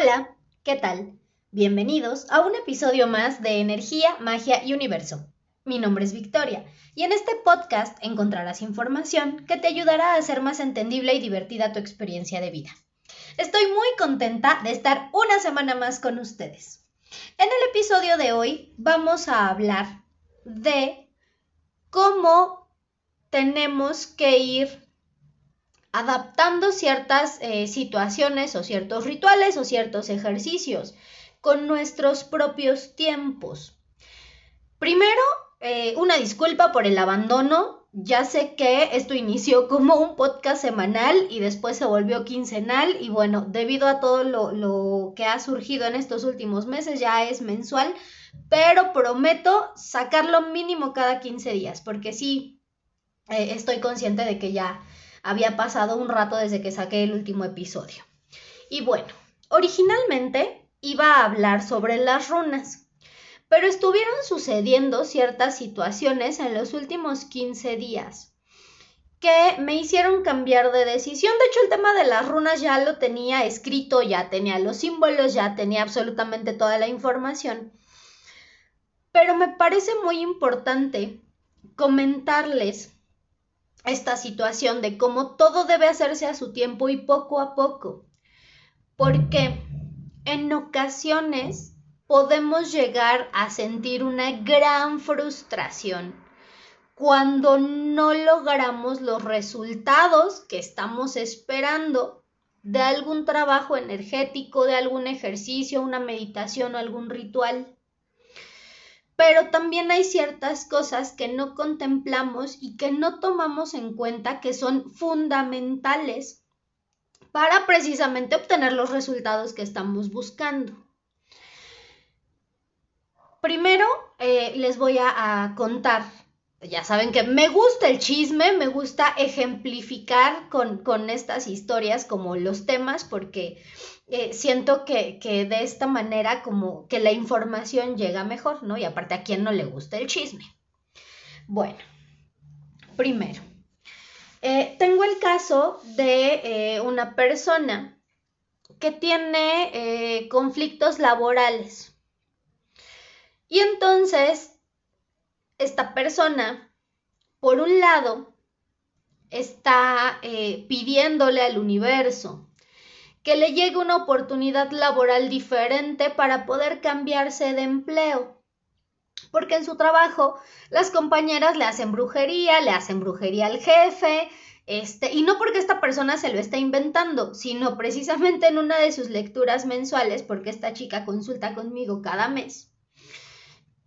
Hola, ¿qué tal? Bienvenidos a un episodio más de Energía, Magia y Universo. Mi nombre es Victoria y en este podcast encontrarás información que te ayudará a hacer más entendible y divertida tu experiencia de vida. Estoy muy contenta de estar una semana más con ustedes. En el episodio de hoy vamos a hablar de cómo tenemos que ir adaptando ciertas eh, situaciones o ciertos rituales o ciertos ejercicios con nuestros propios tiempos. Primero, eh, una disculpa por el abandono. Ya sé que esto inició como un podcast semanal y después se volvió quincenal y bueno, debido a todo lo, que ha surgido en estos últimos meses ya es mensual, pero prometo sacarlo mínimo cada 15 días porque sí, eh, estoy consciente de que ya había pasado un rato desde que saqué el último episodio. Y bueno, originalmente iba a hablar sobre las runas, pero estuvieron sucediendo ciertas situaciones en los últimos 15 días que me hicieron cambiar de decisión. De hecho, el tema de las runas ya lo tenía escrito, ya tenía los símbolos, ya tenía absolutamente toda la información. Pero me parece muy importante comentarles esta situación de cómo todo debe hacerse a su tiempo y poco a poco. Porque en ocasiones podemos llegar a sentir una gran frustración cuando no logramos los resultados que estamos esperando de algún trabajo energético, de algún ejercicio, una meditación o algún ritual pero también hay ciertas cosas que no contemplamos y que no tomamos en cuenta que son fundamentales para precisamente obtener los resultados que estamos buscando. Primero, eh, les voy a, contar, ya saben que me gusta el chisme, me gusta ejemplificar con, con estas historias como los temas, porque eh, siento que, de esta manera como que la información llega mejor, ¿no? Y aparte a quien no le gusta el chisme. Bueno, primero, eh, tengo el caso de eh, una persona que tiene conflictos laborales. Y entonces, esta persona, por un lado, está pidiéndole al universo, que le llegue una oportunidad laboral diferente para poder cambiarse de empleo. Porque en su trabajo las compañeras le hacen brujería, le hacen brujería al jefe, este, y no porque esta persona se lo está inventando, sino precisamente en una de sus lecturas mensuales, porque esta chica consulta conmigo cada mes.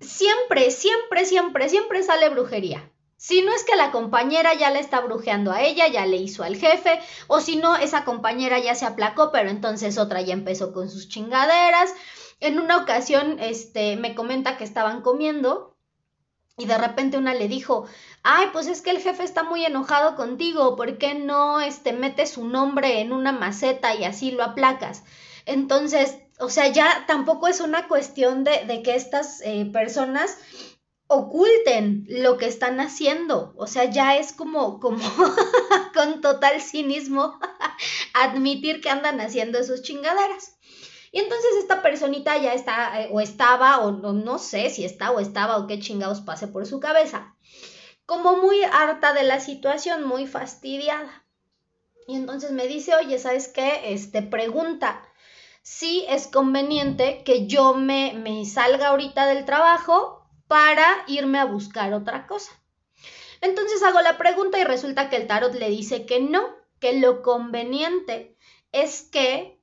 Siempre, siempre, siempre, siempre sale brujería. Si no es que la compañera ya le está brujeando a ella, ya le hizo al jefe, o si no, esa compañera ya se aplacó, pero entonces otra ya empezó con sus chingaderas. En una ocasión, este, me comenta que estaban comiendo y de repente una le dijo, ay, pues es que el jefe está muy enojado contigo, ¿por qué no, este, metes su nombre en una maceta y así lo aplacas? Entonces, o sea, ya tampoco es una cuestión de, de que estas eh, personas oculten lo que están haciendo. O sea, ya es como, como con total cinismo admitir que andan haciendo sus chingaderas. Y entonces esta personita ya está, eh, o estaba, o no, sé si está o estaba, o qué chingados pase por su cabeza. Como muy harta de la situación, muy fastidiada. Y entonces me dice, oye, ¿sabes qué? Este, pregunta si es conveniente que yo me, me salga ahorita del trabajo para irme a buscar otra cosa. Entonces hago la pregunta y resulta que el tarot le dice que no, que lo conveniente es que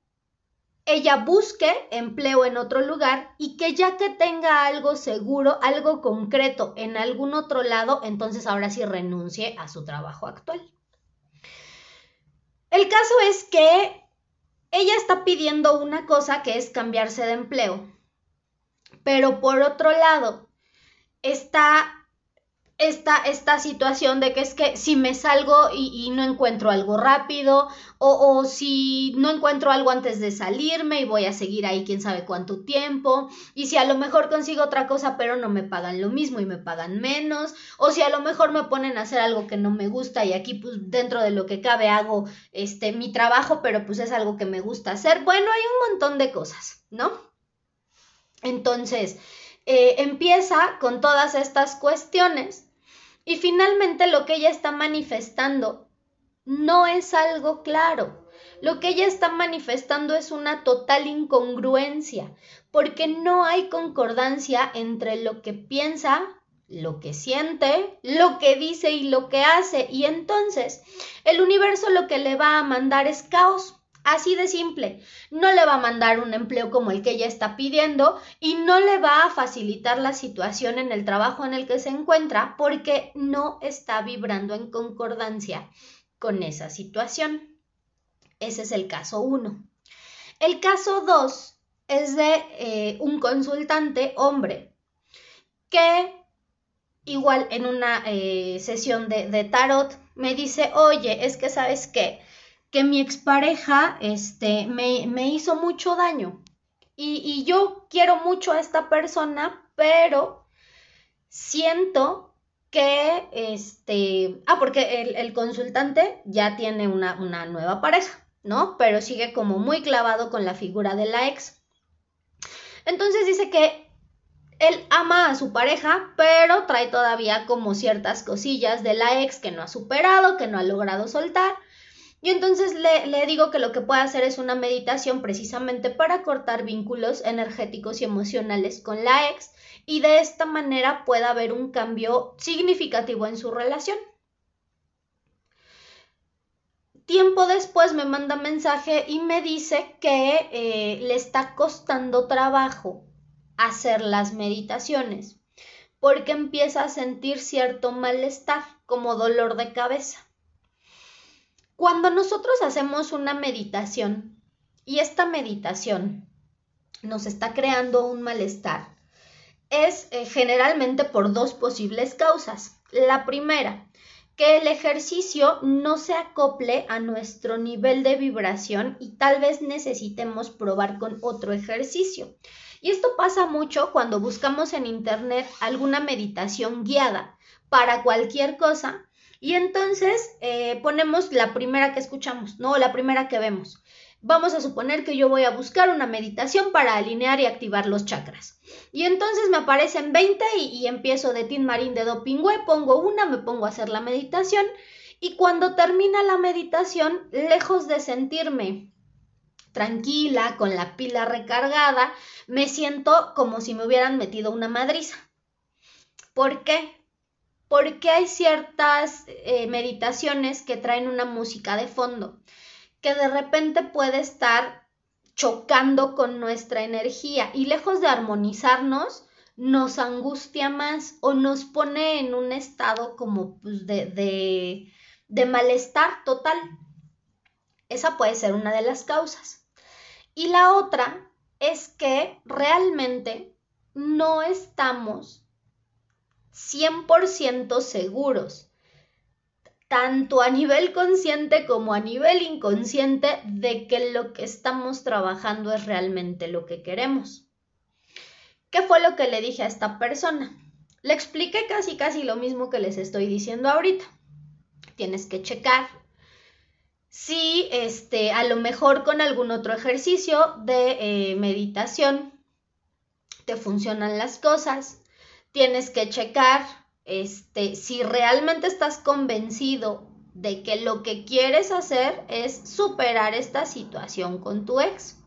ella busque empleo en otro lugar y que ya que tenga algo seguro, algo concreto en algún otro lado, entonces ahora sí renuncie a su trabajo actual. El caso es que ella está pidiendo una cosa que es cambiarse de empleo, pero por otro lado, está esta, esta situación de que es que si me salgo y, no encuentro algo rápido o, o, si no encuentro algo antes de salirme y voy a seguir ahí quién sabe cuánto tiempo y si a lo mejor consigo otra cosa pero no me pagan lo mismo y me pagan menos o si a lo mejor me ponen a hacer algo que no me gusta y aquí pues dentro de lo que cabe hago este mi trabajo pero pues es algo que me gusta hacer bueno hay un montón de cosas ¿no? Entonces eh, empieza con todas estas cuestiones y finalmente lo que ella está manifestando no es algo claro. Lo que ella está manifestando es una total incongruencia, porque no hay concordancia entre lo que piensa, lo que siente, lo que dice y lo que hace. Y entonces el universo lo que le va a mandar es caos. Así de simple. No le va a mandar un empleo como el que ella está pidiendo y no le va a facilitar la situación en el trabajo en el que se encuentra porque no está vibrando en concordancia con esa situación. Ese es el caso uno. El caso dos es de eh, un consultante hombre que igual en una eh, sesión de, de tarot me dice, oye, es que sabes qué, que mi expareja este, me, me hizo mucho daño. Y, y, yo quiero mucho a esta persona, pero siento que, este, ah, porque el, el consultante ya tiene una, una, nueva pareja, ¿no? Pero sigue como muy clavado con la figura de la ex. Entonces dice que él ama a su pareja, pero trae todavía como ciertas cosillas de la ex que no ha superado, que no ha logrado soltar. Y entonces le, digo que lo que puede hacer es una meditación precisamente para cortar vínculos energéticos y emocionales con la ex y de esta manera pueda haber un cambio significativo en su relación. Tiempo después me manda mensaje y me dice que eh, le está costando trabajo hacer las meditaciones porque empieza a sentir cierto malestar como dolor de cabeza. Cuando nosotros hacemos una meditación y esta meditación nos está creando un malestar, es eh, generalmente por dos posibles causas. La primera, que el ejercicio no se acople a nuestro nivel de vibración y tal vez necesitemos probar con otro ejercicio. Y esto pasa mucho cuando buscamos en Internet alguna meditación guiada para cualquier cosa y entonces eh, ponemos la primera que escuchamos, no la primera que vemos. Vamos a suponer que yo voy a buscar una meditación para alinear y activar los chakras. Y entonces me aparecen 20 y, empiezo de Tin Marín de Dopingüe, pongo una, me pongo a hacer la meditación y cuando termina la meditación, lejos de sentirme tranquila, con la pila recargada, me siento como si me hubieran metido una madriza. ¿Por qué? Porque hay ciertas eh, meditaciones que traen una música de fondo que de repente puede estar chocando con nuestra energía y lejos de armonizarnos, nos angustia más o nos pone en un estado como pues, de, de, de malestar total. Esa puede ser una de las causas. Y la otra es que realmente no estamos 100% seguros, tanto a nivel consciente como a nivel inconsciente, de que lo que estamos trabajando es realmente lo que queremos. ¿Qué fue lo que le dije a esta persona? Le expliqué casi casi lo mismo que les estoy diciendo ahorita. Tienes que checar si este, a lo mejor con algún otro ejercicio de eh, meditación te funcionan las cosas, tienes que checar este, si realmente estás convencido de que lo que quieres hacer es superar esta situación con tu ex.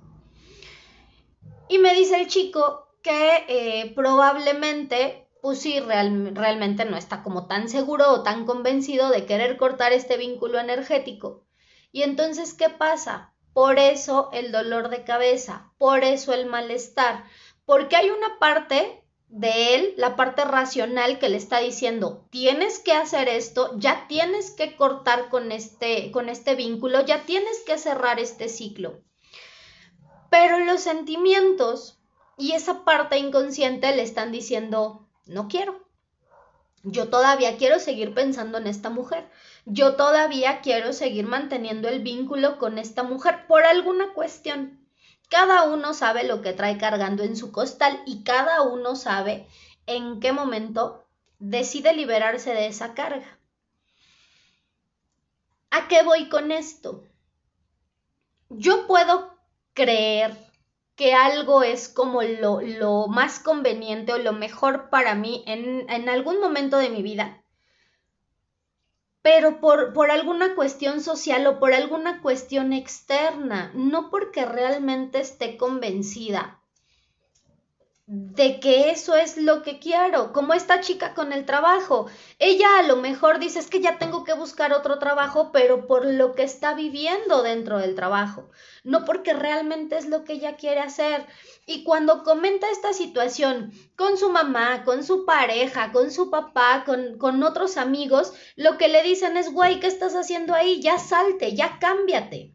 Y me dice el chico que eh, probablemente, pues sí, realmente no está como tan seguro o tan convencido de querer cortar este vínculo energético. Y entonces, ¿qué pasa? Por eso el dolor de cabeza, por eso el malestar, porque hay una parte de él la parte racional que le está diciendo, tienes que hacer esto, ya tienes que cortar con este, con este vínculo, ya tienes que cerrar este ciclo. Pero los sentimientos y esa parte inconsciente le están diciendo, no quiero. Yo todavía quiero seguir pensando en esta mujer. Yo todavía quiero seguir manteniendo el vínculo con esta mujer por alguna cuestión. Cada uno sabe lo que trae cargando en su costal y cada uno sabe en qué momento decide liberarse de esa carga. ¿A qué voy con esto? Yo puedo creer que algo es como lo, lo, más conveniente o lo mejor para mí en, en algún momento de mi vida, pero por, por, alguna cuestión social o por alguna cuestión externa, no porque realmente esté convencida de que eso es lo que quiero, como esta chica con el trabajo. Ella a lo mejor dice es que ya tengo que buscar otro trabajo, pero por lo que está viviendo dentro del trabajo, no porque realmente es lo que ella quiere hacer. Y cuando comenta esta situación con su mamá, con su pareja, con su papá, con, con otros amigos, lo que le dicen es, güey, ¿qué estás haciendo ahí? Ya salte, ya cámbiate.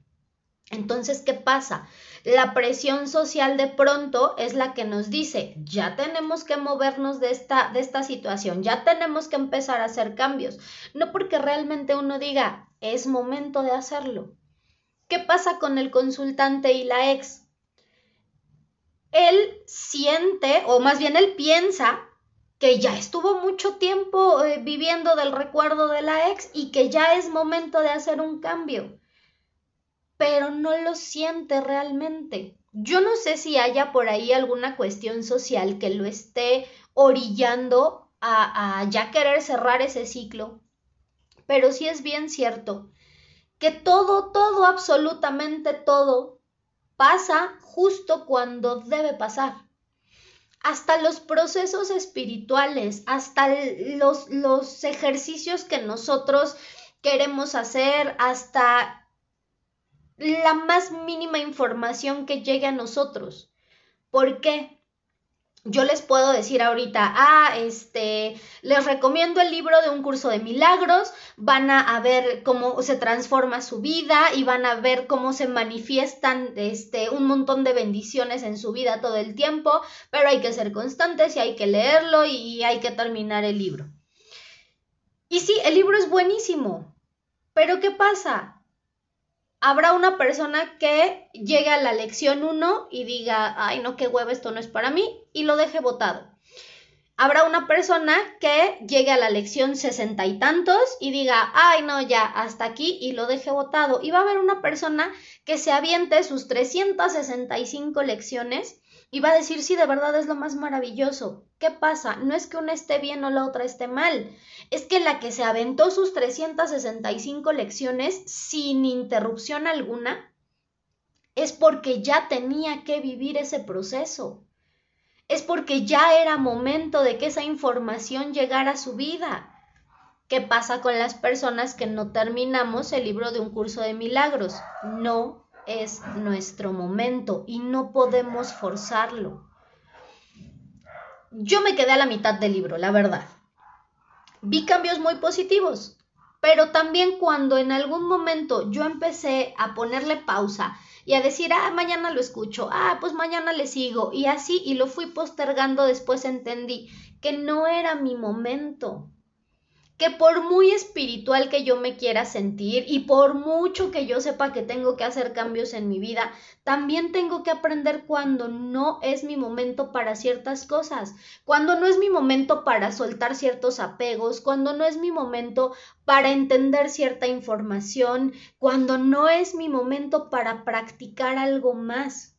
Entonces, ¿qué pasa? La presión social de pronto es la que nos dice, ya tenemos que movernos de esta, de esta situación, ya tenemos que empezar a hacer cambios, no porque realmente uno diga, es momento de hacerlo. ¿Qué pasa con el consultante y la ex? Él siente, o más bien él piensa, que ya estuvo mucho tiempo eh, viviendo del recuerdo de la ex y que ya es momento de hacer un cambio pero no lo siente realmente. Yo no sé si haya por ahí alguna cuestión social que lo esté orillando a, ya querer cerrar ese ciclo, pero sí es bien cierto que todo, todo, absolutamente todo pasa justo cuando debe pasar. Hasta los procesos espirituales, hasta los, los ejercicios que nosotros queremos hacer, hasta la más mínima información que llegue a nosotros. ¿Por qué? Yo les puedo decir ahorita, ah, este, les recomiendo el libro de un curso de milagros, van a, ver cómo se transforma su vida y van a ver cómo se manifiestan este, un montón de bendiciones en su vida todo el tiempo, pero hay que ser constantes y hay que leerlo y hay que terminar el libro. Y sí, el libro es buenísimo, pero ¿qué pasa? Habrá una persona que llegue a la lección 1 y diga, ay, no, qué huevo, esto no es para mí, y lo deje votado. Habrá una persona que llegue a la lección sesenta y tantos y diga, ay, no, ya, hasta aquí, y lo deje votado. Y va a haber una persona que se aviente sus 365 lecciones y va a decir, sí, de verdad es lo más maravilloso. ¿Qué pasa? No es que una esté bien o la otra esté mal, es que la que se aventó sus 365 lecciones sin interrupción alguna, es porque ya tenía que vivir ese proceso. Es porque ya era momento de que esa información llegara a su vida. ¿Qué pasa con las personas que no terminamos el libro de un curso de milagros? No es nuestro momento y no podemos forzarlo. Yo me quedé a la mitad del libro, la verdad. Vi cambios muy positivos, pero también cuando en algún momento yo empecé a ponerle pausa y a decir, ah, mañana lo escucho, ah, pues mañana le sigo, y así, y lo fui postergando, después entendí que no era mi momento, que por muy espiritual que yo me quiera sentir y por mucho que yo sepa que tengo que hacer cambios en mi vida, también tengo que aprender cuando no es mi momento para ciertas cosas, cuando no es mi momento para soltar ciertos apegos, cuando no es mi momento para entender cierta información, cuando no es mi momento para practicar algo más.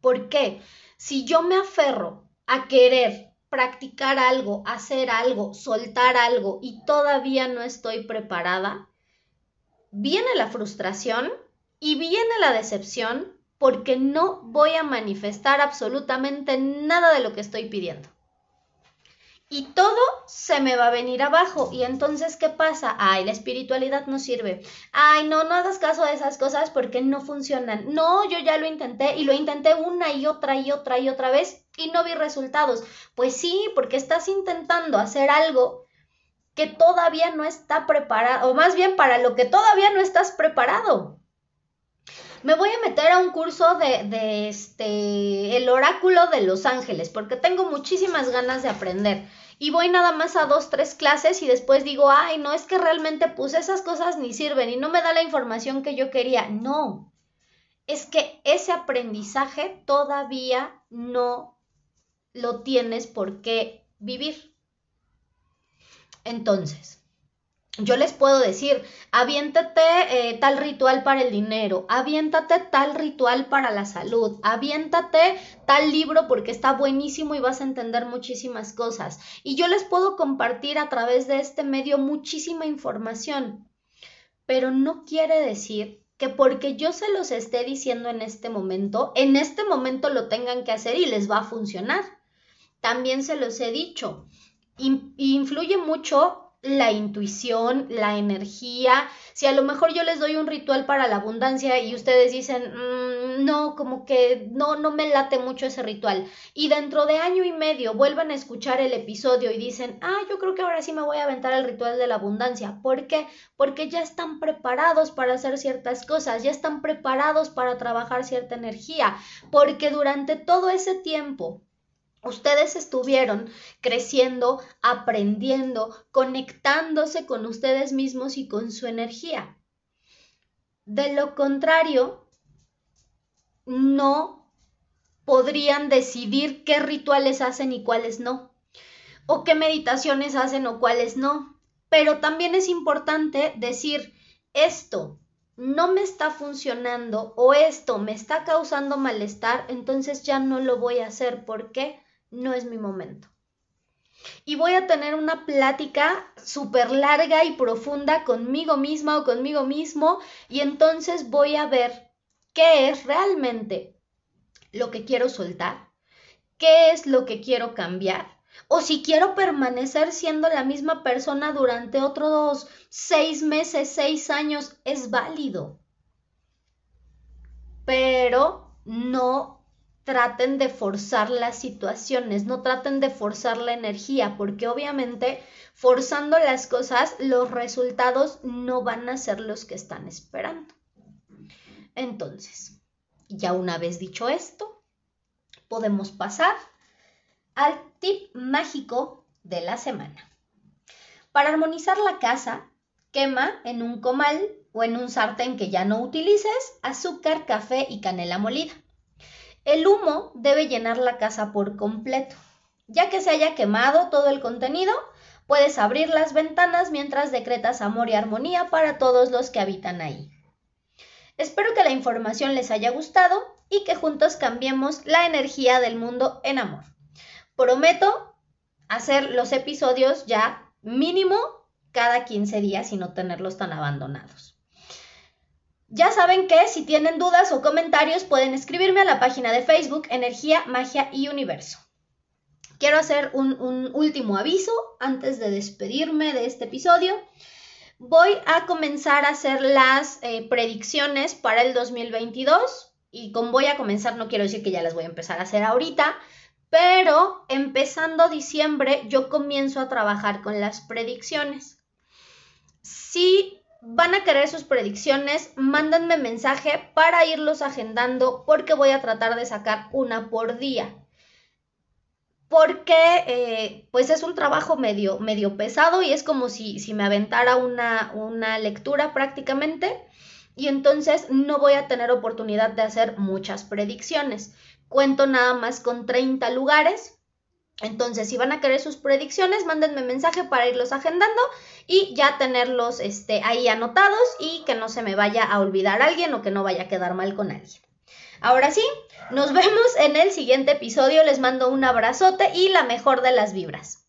¿Por qué? Si yo me aferro a querer practicar algo, hacer algo, soltar algo y todavía no estoy preparada, viene la frustración y viene la decepción porque no voy a manifestar absolutamente nada de lo que estoy pidiendo y todo se me va a venir abajo. Y entonces, ¿qué pasa? Ay, la espiritualidad no sirve. Ay, no, no hagas caso de esas cosas porque no funcionan. No, yo ya lo intenté y lo intenté una y otra y otra y otra vez y no vi resultados. Pues sí, porque estás intentando hacer algo que todavía no está preparado, o más bien para lo que todavía no estás preparado. Me voy a meter a un curso de, este, el oráculo de Los Ángeles, porque tengo muchísimas ganas de aprender y voy nada más a dos, tres clases y después digo, ay, no es que realmente pues esas cosas ni sirven y no me da la información que yo quería. No, es que ese aprendizaje todavía no lo tienes por qué vivir. Entonces, yo les puedo decir, aviéntate eh, tal ritual para el dinero, aviéntate tal ritual para la salud, aviéntate tal libro porque está buenísimo y vas a entender muchísimas cosas. Y yo les puedo compartir a través de este medio muchísima información, pero no quiere decir que porque yo se los esté diciendo en este momento, en este momento lo tengan que hacer y les va a funcionar. También se los he dicho. influye mucho la intuición, la energía. Si a lo mejor yo les doy un ritual para la abundancia y ustedes dicen, mm, no, como que no, no me late mucho ese ritual. Y dentro de año y medio vuelvan a escuchar el episodio y dicen, ah, yo creo que ahora sí me voy a aventar el ritual de la abundancia. ¿Por qué? Porque ya están preparados para hacer ciertas cosas, ya están preparados para trabajar cierta energía, porque durante todo ese tiempo Ustedes estuvieron creciendo, aprendiendo, conectándose con ustedes mismos y con su energía. De lo contrario, no podrían decidir qué rituales hacen y cuáles no, o qué meditaciones hacen o cuáles no. Pero también es importante decir, esto no me está funcionando o esto me está causando malestar, entonces ya no lo voy a hacer. ¿Por qué? No es mi momento. Y voy a tener una plática súper larga y profunda conmigo misma o conmigo mismo y entonces voy a ver qué es realmente lo que quiero soltar, qué es lo que quiero cambiar o si quiero permanecer siendo la misma persona durante otros seis meses, seis años, es válido. Pero no traten de forzar las situaciones, no traten de forzar la energía, porque obviamente forzando las cosas los resultados no van a ser los que están esperando. Entonces, ya una vez dicho esto, podemos pasar al tip mágico de la semana. Para armonizar la casa, quema en un comal o en un sartén que ya no utilices azúcar, café y canela molida. El humo debe llenar la casa por completo. Ya que se haya quemado todo el contenido, puedes abrir las ventanas mientras decretas amor y armonía para todos los que habitan ahí. Espero que la información les haya gustado y que juntos cambiemos la energía del mundo en amor. Prometo hacer los episodios ya mínimo cada 15 días y no tenerlos tan abandonados. Ya saben que si tienen dudas o comentarios pueden escribirme a la página de Facebook Energía, Magia y Universo. Quiero hacer un, último aviso antes de despedirme de este episodio. Voy a comenzar a hacer las eh, predicciones para el 2022 y con voy a comenzar no quiero decir que ya las voy a empezar a hacer ahorita, pero empezando diciembre yo comienzo a trabajar con las predicciones. Si van a querer sus predicciones, mándenme mensaje para irlos agendando porque voy a tratar de sacar una por día. Porque eh, pues es un trabajo medio, medio pesado y es como si, si me aventara una, una lectura prácticamente y entonces no voy a tener oportunidad de hacer muchas predicciones. Cuento nada más con 30 lugares entonces, si van a querer sus predicciones, mándenme mensaje para irlos agendando y ya tenerlos este, ahí anotados y que no se me vaya a olvidar alguien o que no vaya a quedar mal con alguien. Ahora sí, nos vemos en el siguiente episodio. Les mando un abrazote y la mejor de las vibras.